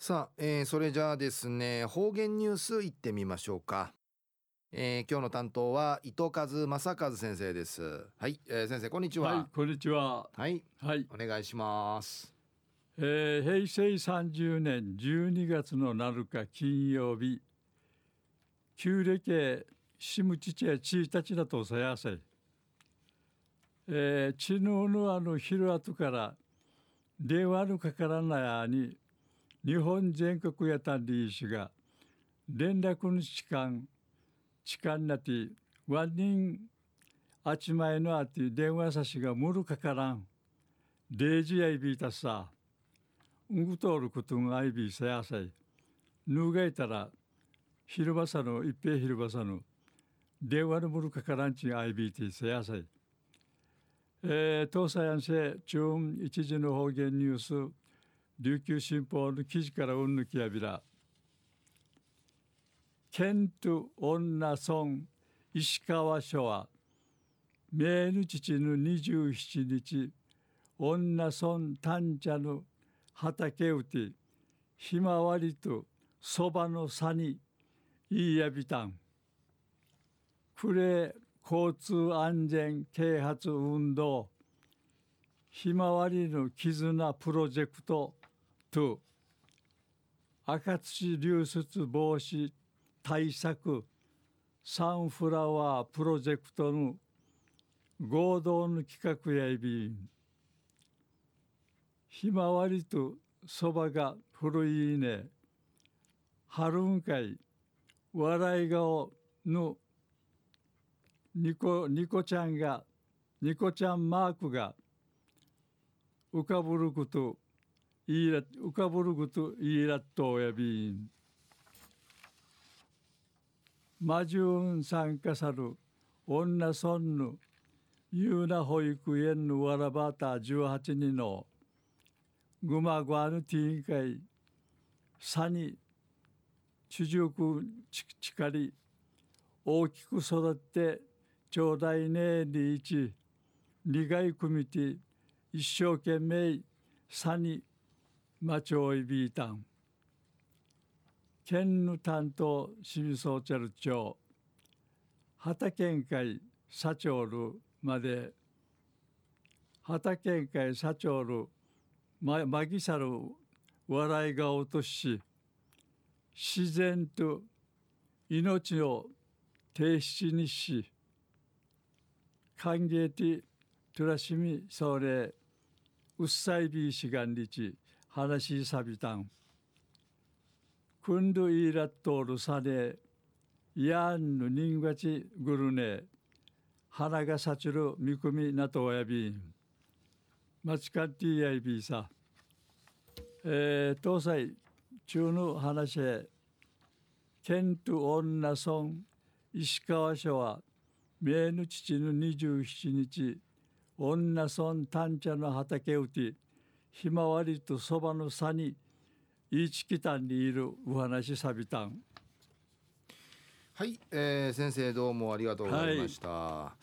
さあ、えー、それじゃあですね方言ニュースいってみましょうか、えー、今日の担当は伊藤和正和先生です。はい、えー、先生こんにちは。はいこんにちは。はい、はい、お願いします。えー、平成30年12月の7日金曜日。旧暦シムチチェチータチナとさやせ。えー、チヌヌアの昼後から電話のかからないやに日本全国やたんりいしが連絡の時間時間なてワン人あちまいのあて電話さしがむるかからん。デージやいびいたさ。うんぐとおることがあいびいさやさい。ぬがいたら昼間さの一平昼間さの電話のむるかからんちあいびいてさやさい。えー、東西安政中一時の方言ニュース。琉球新報の記事からうんぬきやびら。県都女村石川署は明ぬ父の27日女村丹茶の畑うてひまわりとそばの差にいいやびたん。くれ交通安全啓発運動ひまわりの絆プロジェクトと赤土流出防止対策サンフラワープロジェクトの合同の企画やいびん。ひまわりとそばが古いね春んかい笑い顔のニコニコちゃんがニコちゃんマークが浮かぶること。いいら浮かぶることいいらっとやびん。魔順参加さる女村のゆうな保育園のわらばた18人のぐまぐわぬティーン会さに地熟ちかり大きく育ってちょうだいねリーチ利害組て一生懸命さにマチョイビータン。県の担当清水ソーチャル町畑県会社長るまで畑県会社長るままぎさる笑いが落とし自然と命を停止にし歓迎てトラシミそれうっさいびしがんりち話さびたん。くんどいらっとるさね、やんぬ人がちぐるね、花がさちる見込みなとおやびん。まちかっていやいびさ。えー、東西中の話へ、県と女村石川署は、名の父の27日、女村丹茶の畑うて、ひまわりとそばの差にいちきたんにいるお話さびたん。はい、えー、先生どうもありがとうございました、はい